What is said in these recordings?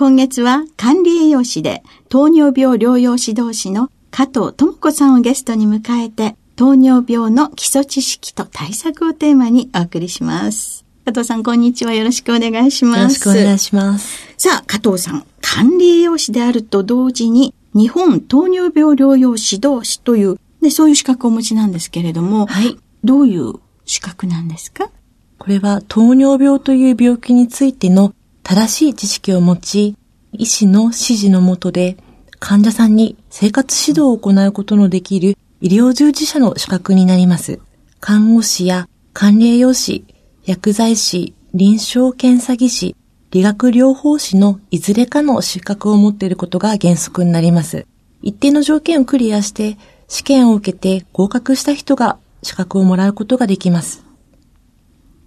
今月は管理栄養士で糖尿病療養指導士の加藤智子さんをゲストに迎えて糖尿病の基礎知識と対策をテーマにお送りします。加藤さん、こんにちは。よろしくお願いします。よろしくお願いします。さあ、加藤さん、管理栄養士であると同時に、日本糖尿病療養指導士という、ね、そういう資格をお持ちなんですけれども、はい。どういう資格なんですか？これは糖尿病という病気についての正しい知識を持ち、医師の指示のもとで患者さんに生活指導を行うことのできる医療従事者の資格になります。看護師や管理栄養士、薬剤師、臨床検査技師、理学療法士のいずれかの資格を持っていることが原則になります。一定の条件をクリアして試験を受けて合格した人が資格をもらうことができます。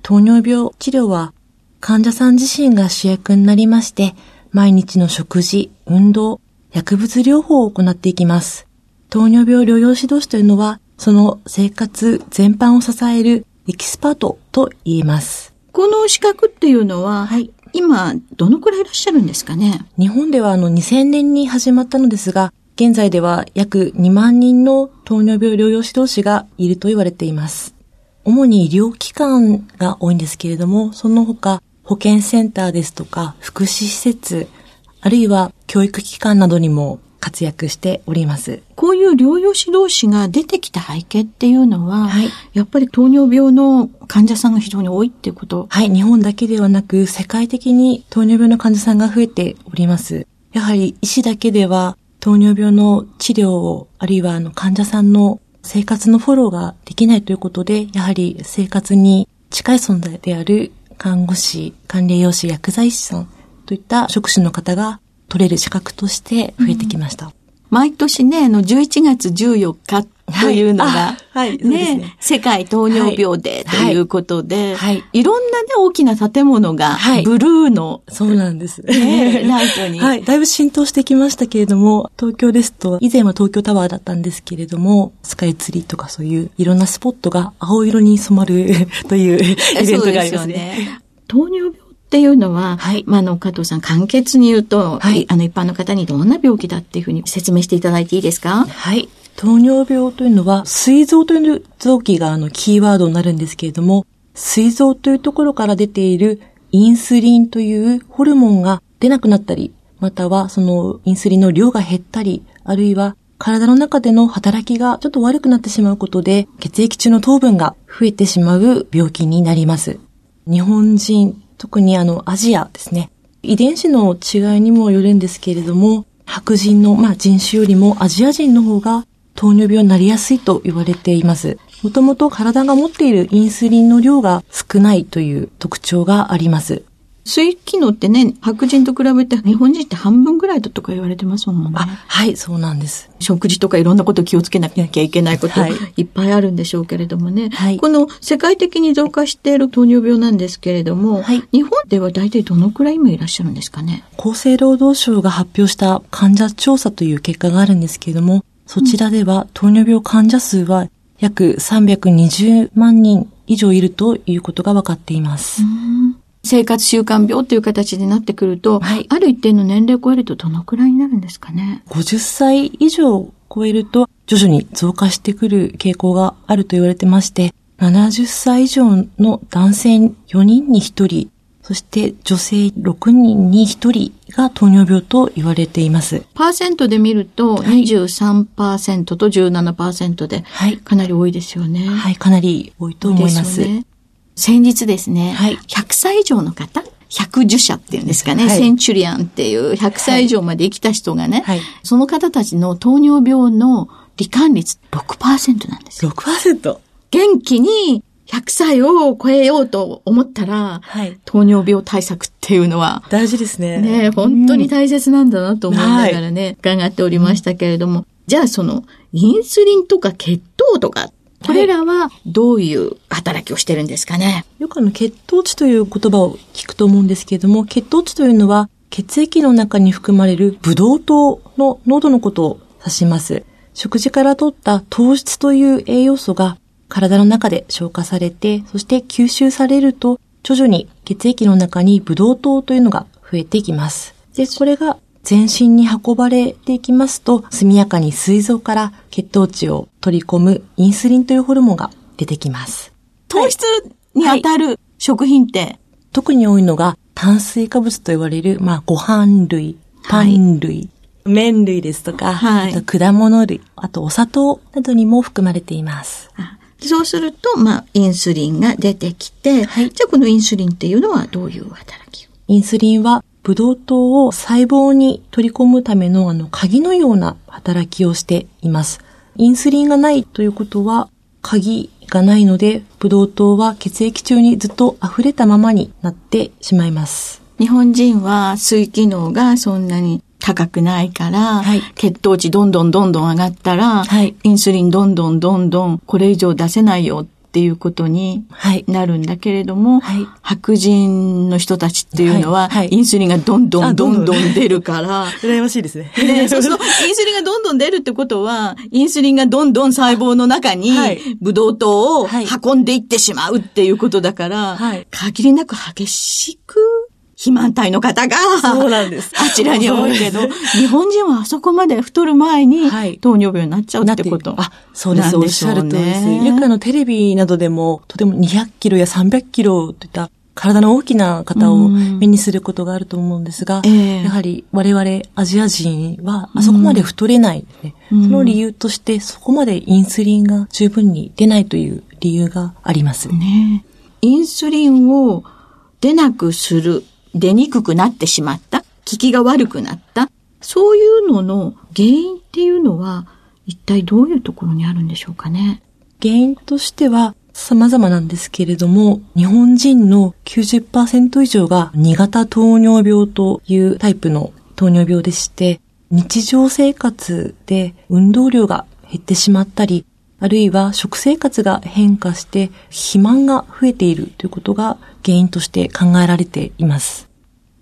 糖尿病治療は患者さん自身が主役になりまして、毎日の食事、運動、薬物療法を行っていきます。糖尿病療養指導士というのは、その生活全般を支えるエキスパートと言えます。この資格っていうのは、はい、今、どのくらいいらっしゃるんですかね？日本ではあの2000年に始まったのですが、現在では約2万人の糖尿病療養指導士がいると言われています。主に医療機関が多いんですけれども、その他保健センターですとか、福祉施設、あるいは教育機関などにも活躍しております。こういう療養指導士が出てきた背景っていうのは、はい、やっぱり糖尿病の患者さんが非常に多いっていうことはい、日本だけではなく、世界的に糖尿病の患者さんが増えております。やはり医師だけでは糖尿病の治療を、あるいはあの患者さんの生活のフォローができないということで、やはり生活に近い存在である看護師、管理栄養士、薬剤師さんといった職種の方が取れる資格として増えてきました。うん、毎年ね、あの、11月14日とい。うのが、はい、ね、ね、世界糖尿病デーということで、はい、いろんなね、大きな建物が、ブルーの、そうなんです。ね、ライトに。はい、だいぶ浸透してきましたけれども、東京ですと、以前は東京タワーだったんですけれども、スカイツリーとかそういういろんなスポットが青色に染まる というイベントがありますね。ね。糖尿病っていうのは、はい、まあ、あの、加藤さん、簡潔に言うと、はい、あの、一般の方にどんな病気だっていうふうに説明していただいていいですか？はい。糖尿病というのは、膵臓という臓器があの、キーワードになるんですけれども、膵臓というところから出ているインスリンというホルモンが出なくなったり、またはそのインスリンの量が減ったり、あるいは体の中での働きがちょっと悪くなってしまうことで、血液中の糖分が増えてしまう病気になります。日本人特にあの、アジアですね。遺伝子の違いにもよるんですけれども、白人の、まあ、人種よりもアジア人の方が糖尿病になりやすいと言われています。もともと体が持っているインスリンの量が少ないという特徴があります。水機能ってね、白人と比べて日本人って半分ぐらいだとか言われてますもんね。あ、はい、そうなんです。食事とかいろんなこと気をつけなきゃいけないこと、い、っぱいあるんでしょうけれどもね。はい、この世界的に増加している糖尿病なんですけれども、はい、日本では大体どのくらい今いらっしゃるんですかね？厚生労働省が発表した患者調査という結果があるんですけれども、そちらでは糖尿病患者数は約320万人以上いるということが分かっています。生活習慣病という形になってくると、はいある一定の年齢を超えるとどのくらいになるんですかね？50歳以上を超えると徐々に増加してくる傾向があると言われてまして、70歳以上の男性4人に1人、そして女性6人に1人が糖尿病と言われています。パーセントで見るとはい23%と17%ではい。かなり多いですよね。はい、かなり多いと思います。ね。先日ですね、はい100歳以上の方百受者っていうんですかね、はいセンチュリアンっていう100歳以上まで生きた人がね、はいその方たちの糖尿病の罹患率6%なんですよ。6%。元気に100歳を超えようと思ったら、はい。糖尿病対策っていうのは、大事ですね。ね、本当に大切なんだなと思いながらね、伺っておりましたけれども、じゃあその、インスリンとか血糖とか、これらはどういう働きをしてるんですかね？よくあの血糖値という言葉を聞くと思うんですけれども、血糖値というのは血液の中に含まれるブドウ糖の濃度のことを指します。食事から取った糖質という栄養素が体の中で消化されて、そして吸収されると徐々に血液の中にブドウ糖というのが増えていきます。で、これが全身に運ばれていきますと、速やかに膵臓から血糖値を取り込むインスリンというホルモンが出てきます。糖質に当たる食品って、特に多いのが炭水化物と言われる、まあ、ご飯類、パン類、麺類ですとか、はいあと果物類、あとお砂糖などにも含まれています。あそうすると、まあ、インスリンが出てきて、はいじゃあこのインスリンっていうのはどういう働きを？インスリンはブドウ糖を細胞に取り込むためのあの鍵のような働きをしています。インスリンがないということは鍵がないので、ブドウ糖は血液中にずっと溢れたままになってしまいます。日本人は水機能がそんなに高くないから、はい。血糖値どんどんどんどん上がったら、はい。インスリンどんどんどんどんこれ以上出せないよっていうことにはい。なるんだけれども、はい。白人の人たちっていうのは、インスリンがどんどんどんどん。出るから、羨ましいですね。で、そうすると、インスリンがどんどん出るってことは、インスリンがどんどん細胞の中にはい、ブドウ糖をはい。運んでいってしまうっていうことだから、はい。限りなく激しく、肥満体の方が、そうなんです。あちらに多いけど。日本人はあそこまで太る前にはい、糖尿病になっちゃうってこと。あ、そうです。おっしゃる通りです。よくあのテレビなどでも、とても200キロや300キロといった体の大きな方をうん。目にすることがあると思うんですが、ええ。やはり我々アジア人はあそこまで太れない。ね、うん。その理由としてそこまでインスリンが十分に出ないという理由があります。ね。えインスリンを出なくする、出にくくなってしまった、効きが悪くなった、そういうのの原因っていうのは、一体どういうところにあるんでしょうかね。原因としては様々なんですけれども、日本人の90%以上が2型糖尿病というタイプの糖尿病でして、日常生活で運動量が減ってしまったり、あるいは食生活が変化して肥満が増えているということが原因として考えられています。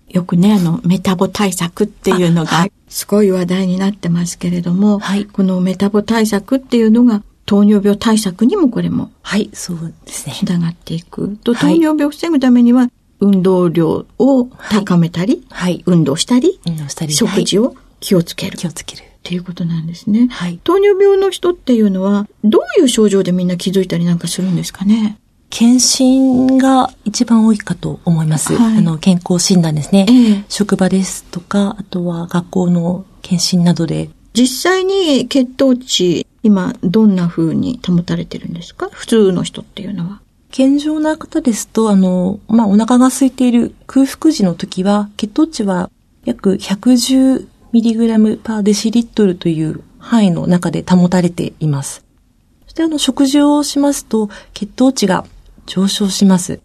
よくね、あの、メタボ対策っていうのがすごい話題になってますけれども、はいこのメタボ対策っていうのが、糖尿病対策にもこれもはい、そうですね。つながっていく。と、糖はい尿病を防ぐためには、運動量を高めたり、はい。運動したり、運動したり、食事をを気をつける。気をつける。っていうことなんですね。はい糖尿病の人っていうのは、どういう症状でみんな気づいたりなんかするんですかね？検診が一番多いかと思います。はいあの、健康診断ですね。ええ職場ですとか、あとは学校の検診などで、実際に血糖値、今どんな風に保たれてるんですか？普通の人っていうのは。健常な方ですと、あの、まあ、お腹が空いている空腹時の時は、血糖値は約 110mg パーデシリットルという範囲の中で保たれています。そしてあの、食事をしますと、血糖値が上昇します。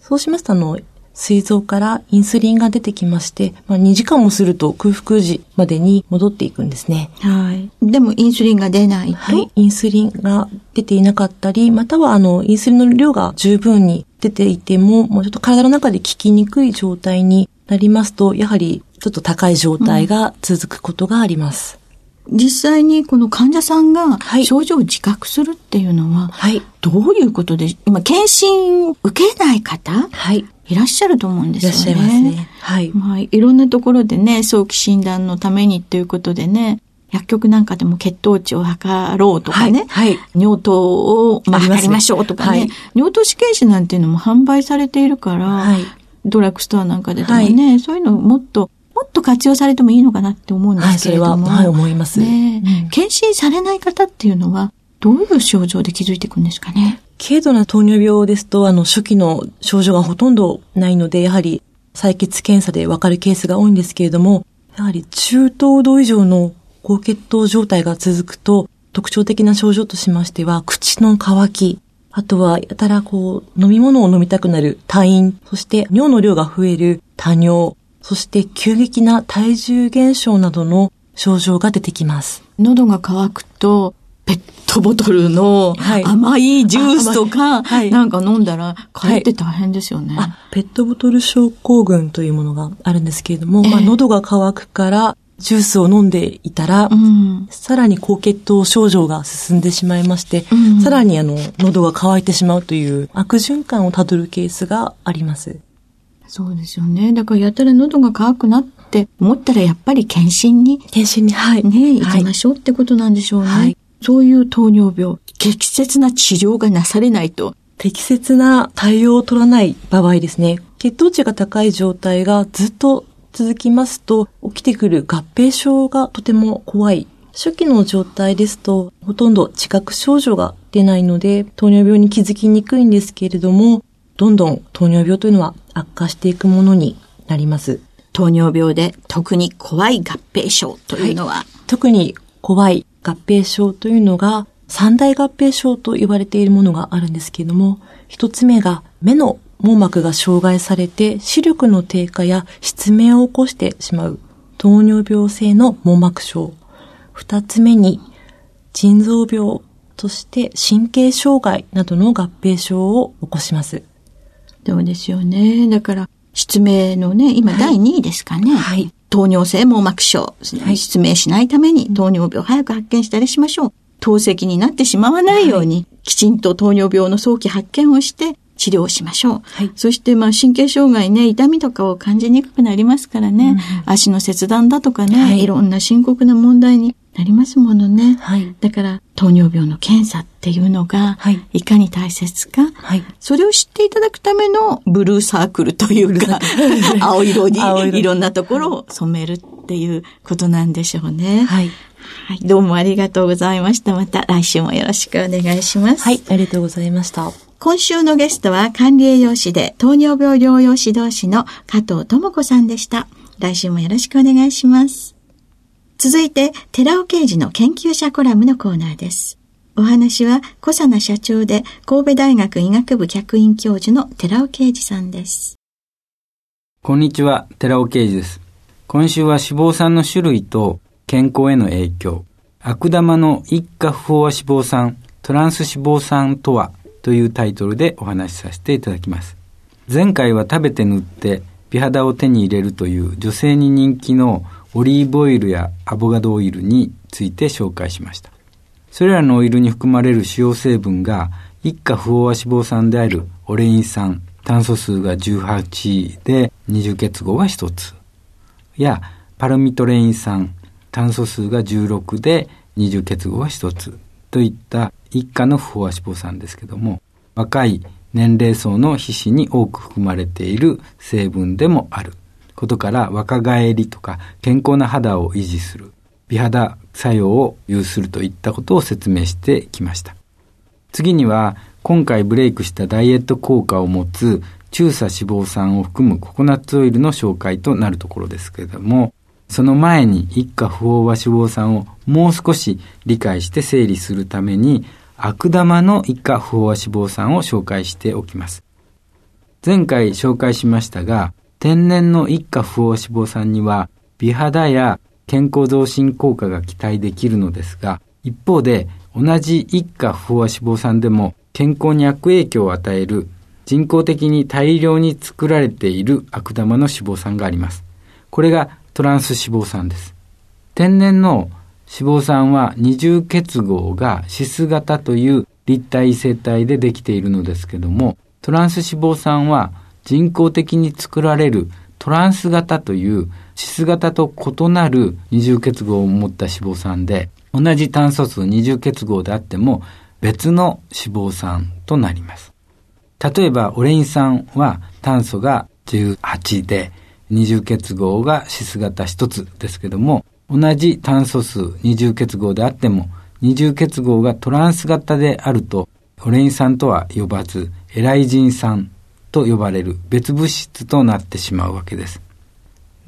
そうしますと、あの、膵臓からインスリンが出てきまして、まあ、2時間もすると空腹時までに戻っていくんですね。はい。でもインスリンが出ないと、はい。インスリンが出ていなかったり、またはあの、インスリンの量が十分に出ていても、もうちょっと体の中で効きにくい状態になりますと、やはりちょっと高い状態が続くことがあります。実際にこの患者さんがはい症状を自覚するっていうのは、はい。どういうことで、今、検診受けない方はい。いらっしゃると思うんでいすよね。らっしゃいますね。はい。まあ、いろんなところでね、早期診断のためにっていうことでね、薬局なんかでも血糖値を測ろうとかね、はいはい尿糖を、まあ、測りましょうとかね、はい尿糖試験紙なんていうのも販売されているから、はいドラッグストアなんかででもね、そういうのもっと、もっと活用されてもいいのかなって思うんではい、それは、すけれども。はい、思います。ねえうん検診されない方っていうのは、どういう症状で気づいていくんですかね？軽度な糖尿病ですと、あの、初期の症状がほとんどないので、やはり採血検査でわかるケースが多いんですけれども、やはり中等度以上の高血糖状態が続くと、特徴的な症状としましては、口の渇き、あとは、やたらこう、飲み物を飲みたくなる退院、そして尿の量が増える多尿、そして急激な体重減少などの症状が出てきます。喉が渇くと、ペットボトルのはい甘いジュースとか、なんか飲んだら、帰って大変ですよね。あ、ペットボトル症候群というものがあるんですけれども、まあ、ええ喉が渇くから、ジュースを飲んでいたら、うん。さらに高血糖症状が進んでしまいまして、うんさらにあの、喉が渇いてしまうという悪循環をたどるケースがあります。そうですよね。だからやたら喉が渇くなって思ったらやっぱり検診に検診に、はい。ね、行はいきましょうってことなんでしょうね。はいそういう糖尿病、適切な治療がなされないと。適切な対応を取らない場合ですね、血糖値が高い状態がずっと続きますと、起きてくる合併症がとても怖い。初期の状態ですと、ほとんど知覚症状が出ないので、糖尿病に気づきにくいんですけれども、どんどん糖尿病というのは悪化していくものになります。糖尿病で特に怖い合併症というのは、特に怖い合併症というのが三大合併症と言われているものがあるんですけれども、一つ目が目の網膜が障害されて視力の低下や失明を起こしてしまう糖尿病性の網膜症。二つ目に腎臓病、そして神経障害などの合併症を起こします。そうですよね。だから、失明のね、今第2位ですかね。はい糖尿性網膜症。はい失明しないために糖尿病を早く発見したりしましょう。透析になってしまわないように、きちんと糖尿病の早期発見をして治療をしましょう。はいそして、まあ、神経障害ね、痛みとかを感じにくくなりますからね、足の切断だとかね、はいいろんな深刻な問題になりますものね。はい。だから、糖尿病の検査っていうのが、はいいかに大切か、はい。それを知っていただくためのブルーサークルというか、青色にいろんなところを染めるっていうことなんでしょうね。はい。はい。どうもありがとうございました。また来週もよろしくお願いします。はい。ありがとうございました。今週のゲストは管理栄養士で糖尿病療養指導士の加藤智子さんでした。来週もよろしくお願いします。続いて、寺尾刑事の研究者コラムのコーナーです。お話は、小佐奈社長で神戸大学医学部客員教授の寺尾啓二さんです。こんにちは、寺尾啓二です。今週は脂肪酸の種類と健康への影響、悪玉の一家不飽和脂肪酸、トランス脂肪酸とはというタイトルでお話しさせていただきます。前回は食べて塗って美肌を手に入れるという女性に人気のオリーブオイルやアボカドオイルについて紹介しました。それらのオイルに含まれる主要成分が一家不飽和脂肪酸であるオレイン酸、炭素数が18で二重結合が1つ。やパルミトレイン酸、炭素数が16で二重結合が1つ。といった一家の不飽和脂肪酸ですけども、若い年齢層の皮脂に多く含まれている成分でもあることから若返りとか健康な肌を維持する美肌作用を有するといったことを説明してきました。次には今回ブレイクしたダイエット効果を持つ中鎖脂肪酸を含むココナッツオイルの紹介となるところですけれども、その前に一家不飽和脂肪酸をもう少し理解して整理するために悪玉の一家不飽和脂肪酸を紹介しておきます。前回紹介しましたが、天然の一家不飽脂肪酸には美肌や健康増進効果が期待できるのですが、一方で同じ一家不飽脂肪酸でも健康に悪影響を与える人工的に大量に作られている悪玉の脂肪酸があります。これがトランス脂肪酸です。天然の脂肪酸は二重結合がシス型という立体異性体でできているのですけども、トランス脂肪酸は人工的に作られるトランス型というシス型と異なる二重結合を持った脂肪酸で、同じ炭素数二重結合であっても別の脂肪酸となります。例えば、オレイン酸は炭素が18で、二重結合がシス型1つですけども、同じ炭素数二重結合であっても、二重結合がトランス型であると、オレイン酸とは呼ばず、エライジン酸と呼ばれる別物質となってしまうわけです。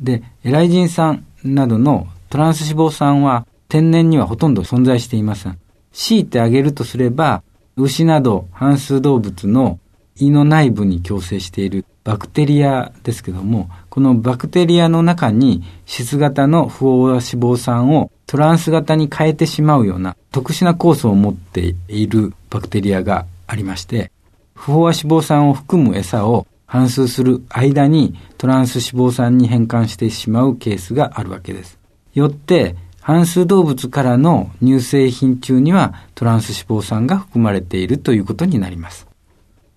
で、エライジン酸などのトランス脂肪酸は天然にはほとんど存在していません。強いてあげるとすれば、牛など半数動物の胃の内部に共生しているバクテリアですけども、このバクテリアの中に質型の不飽和脂肪酸をトランス型に変えてしまうような特殊な酵素を持っているバクテリアがありまして、不飽和脂肪酸を含む餌を反数する間にトランス脂肪酸に変換してしまうケースがあるわけです。よって、半数動物からの乳製品中にはトランス脂肪酸が含まれているということになります。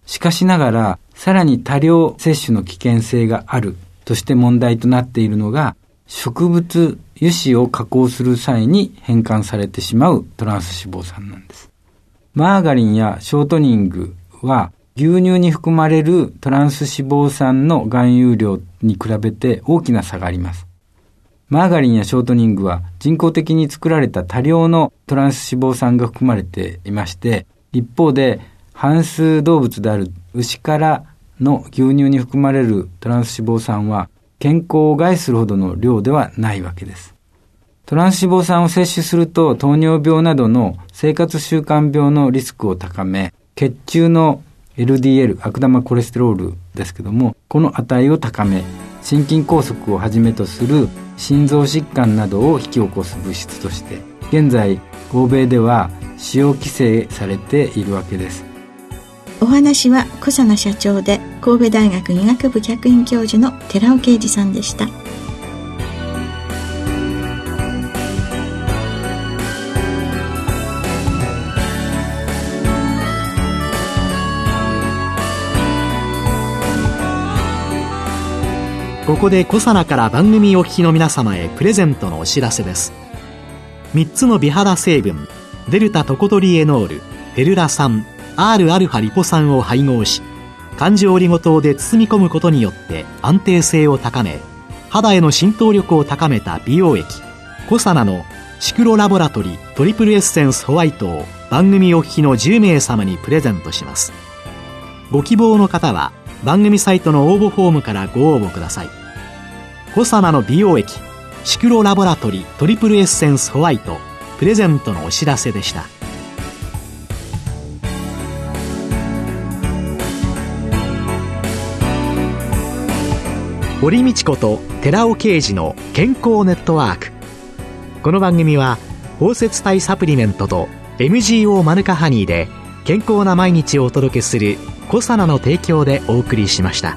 しかしながら、さらに多量摂取の危険性があるとして問題となっているのが、植物油脂を加工する際に変換されてしまうトランス脂肪酸なんです。マーガリンやショートニングは牛乳に含まれるトランス脂肪酸の含有量に比べて大きな差があります。マーガリンやショートニングは人工的に作られた多量のトランス脂肪酸が含まれていまして、一方で半数動物である牛からの牛乳に含まれるトランス脂肪酸は健康を害するほどの量ではないわけです。トランス脂肪酸を摂取すると糖尿病などの生活習慣病のリスクを高め、血中の LDL、悪玉コレステロールですけども、この値を高め、心筋梗塞をはじめとする心臓疾患などを引き起こす物質として、現在、欧米では使用規制されているわけです。お話は小佐奈社長で神戸大学医学部客員教授の寺尾啓二さんでした。ここでコサナから番組お聞きの皆様へプレゼントのお知らせです。3つの美肌成分デルタトコトリエノールペルラ酸 Rα リポ酸を配合し環状オリゴ糖で包み込むことによって安定性を高め肌への浸透力を高めた美容液コサナのシクロラボラトリトリプルエッセンスホワイトを番組お聞きの10名様にプレゼントします。ご希望の方は番組サイトの応募フォームからご応募ください。コサナの美容液シクロラボラトリートリプルエッセンスホワイトプレゼントのお知らせでした。堀道子と寺尾啓二の健康ネットワーク。この番組は包摂体サプリメントと MGO マヌカハニーで健康な毎日をお届けするコサナの提供でお送りしました。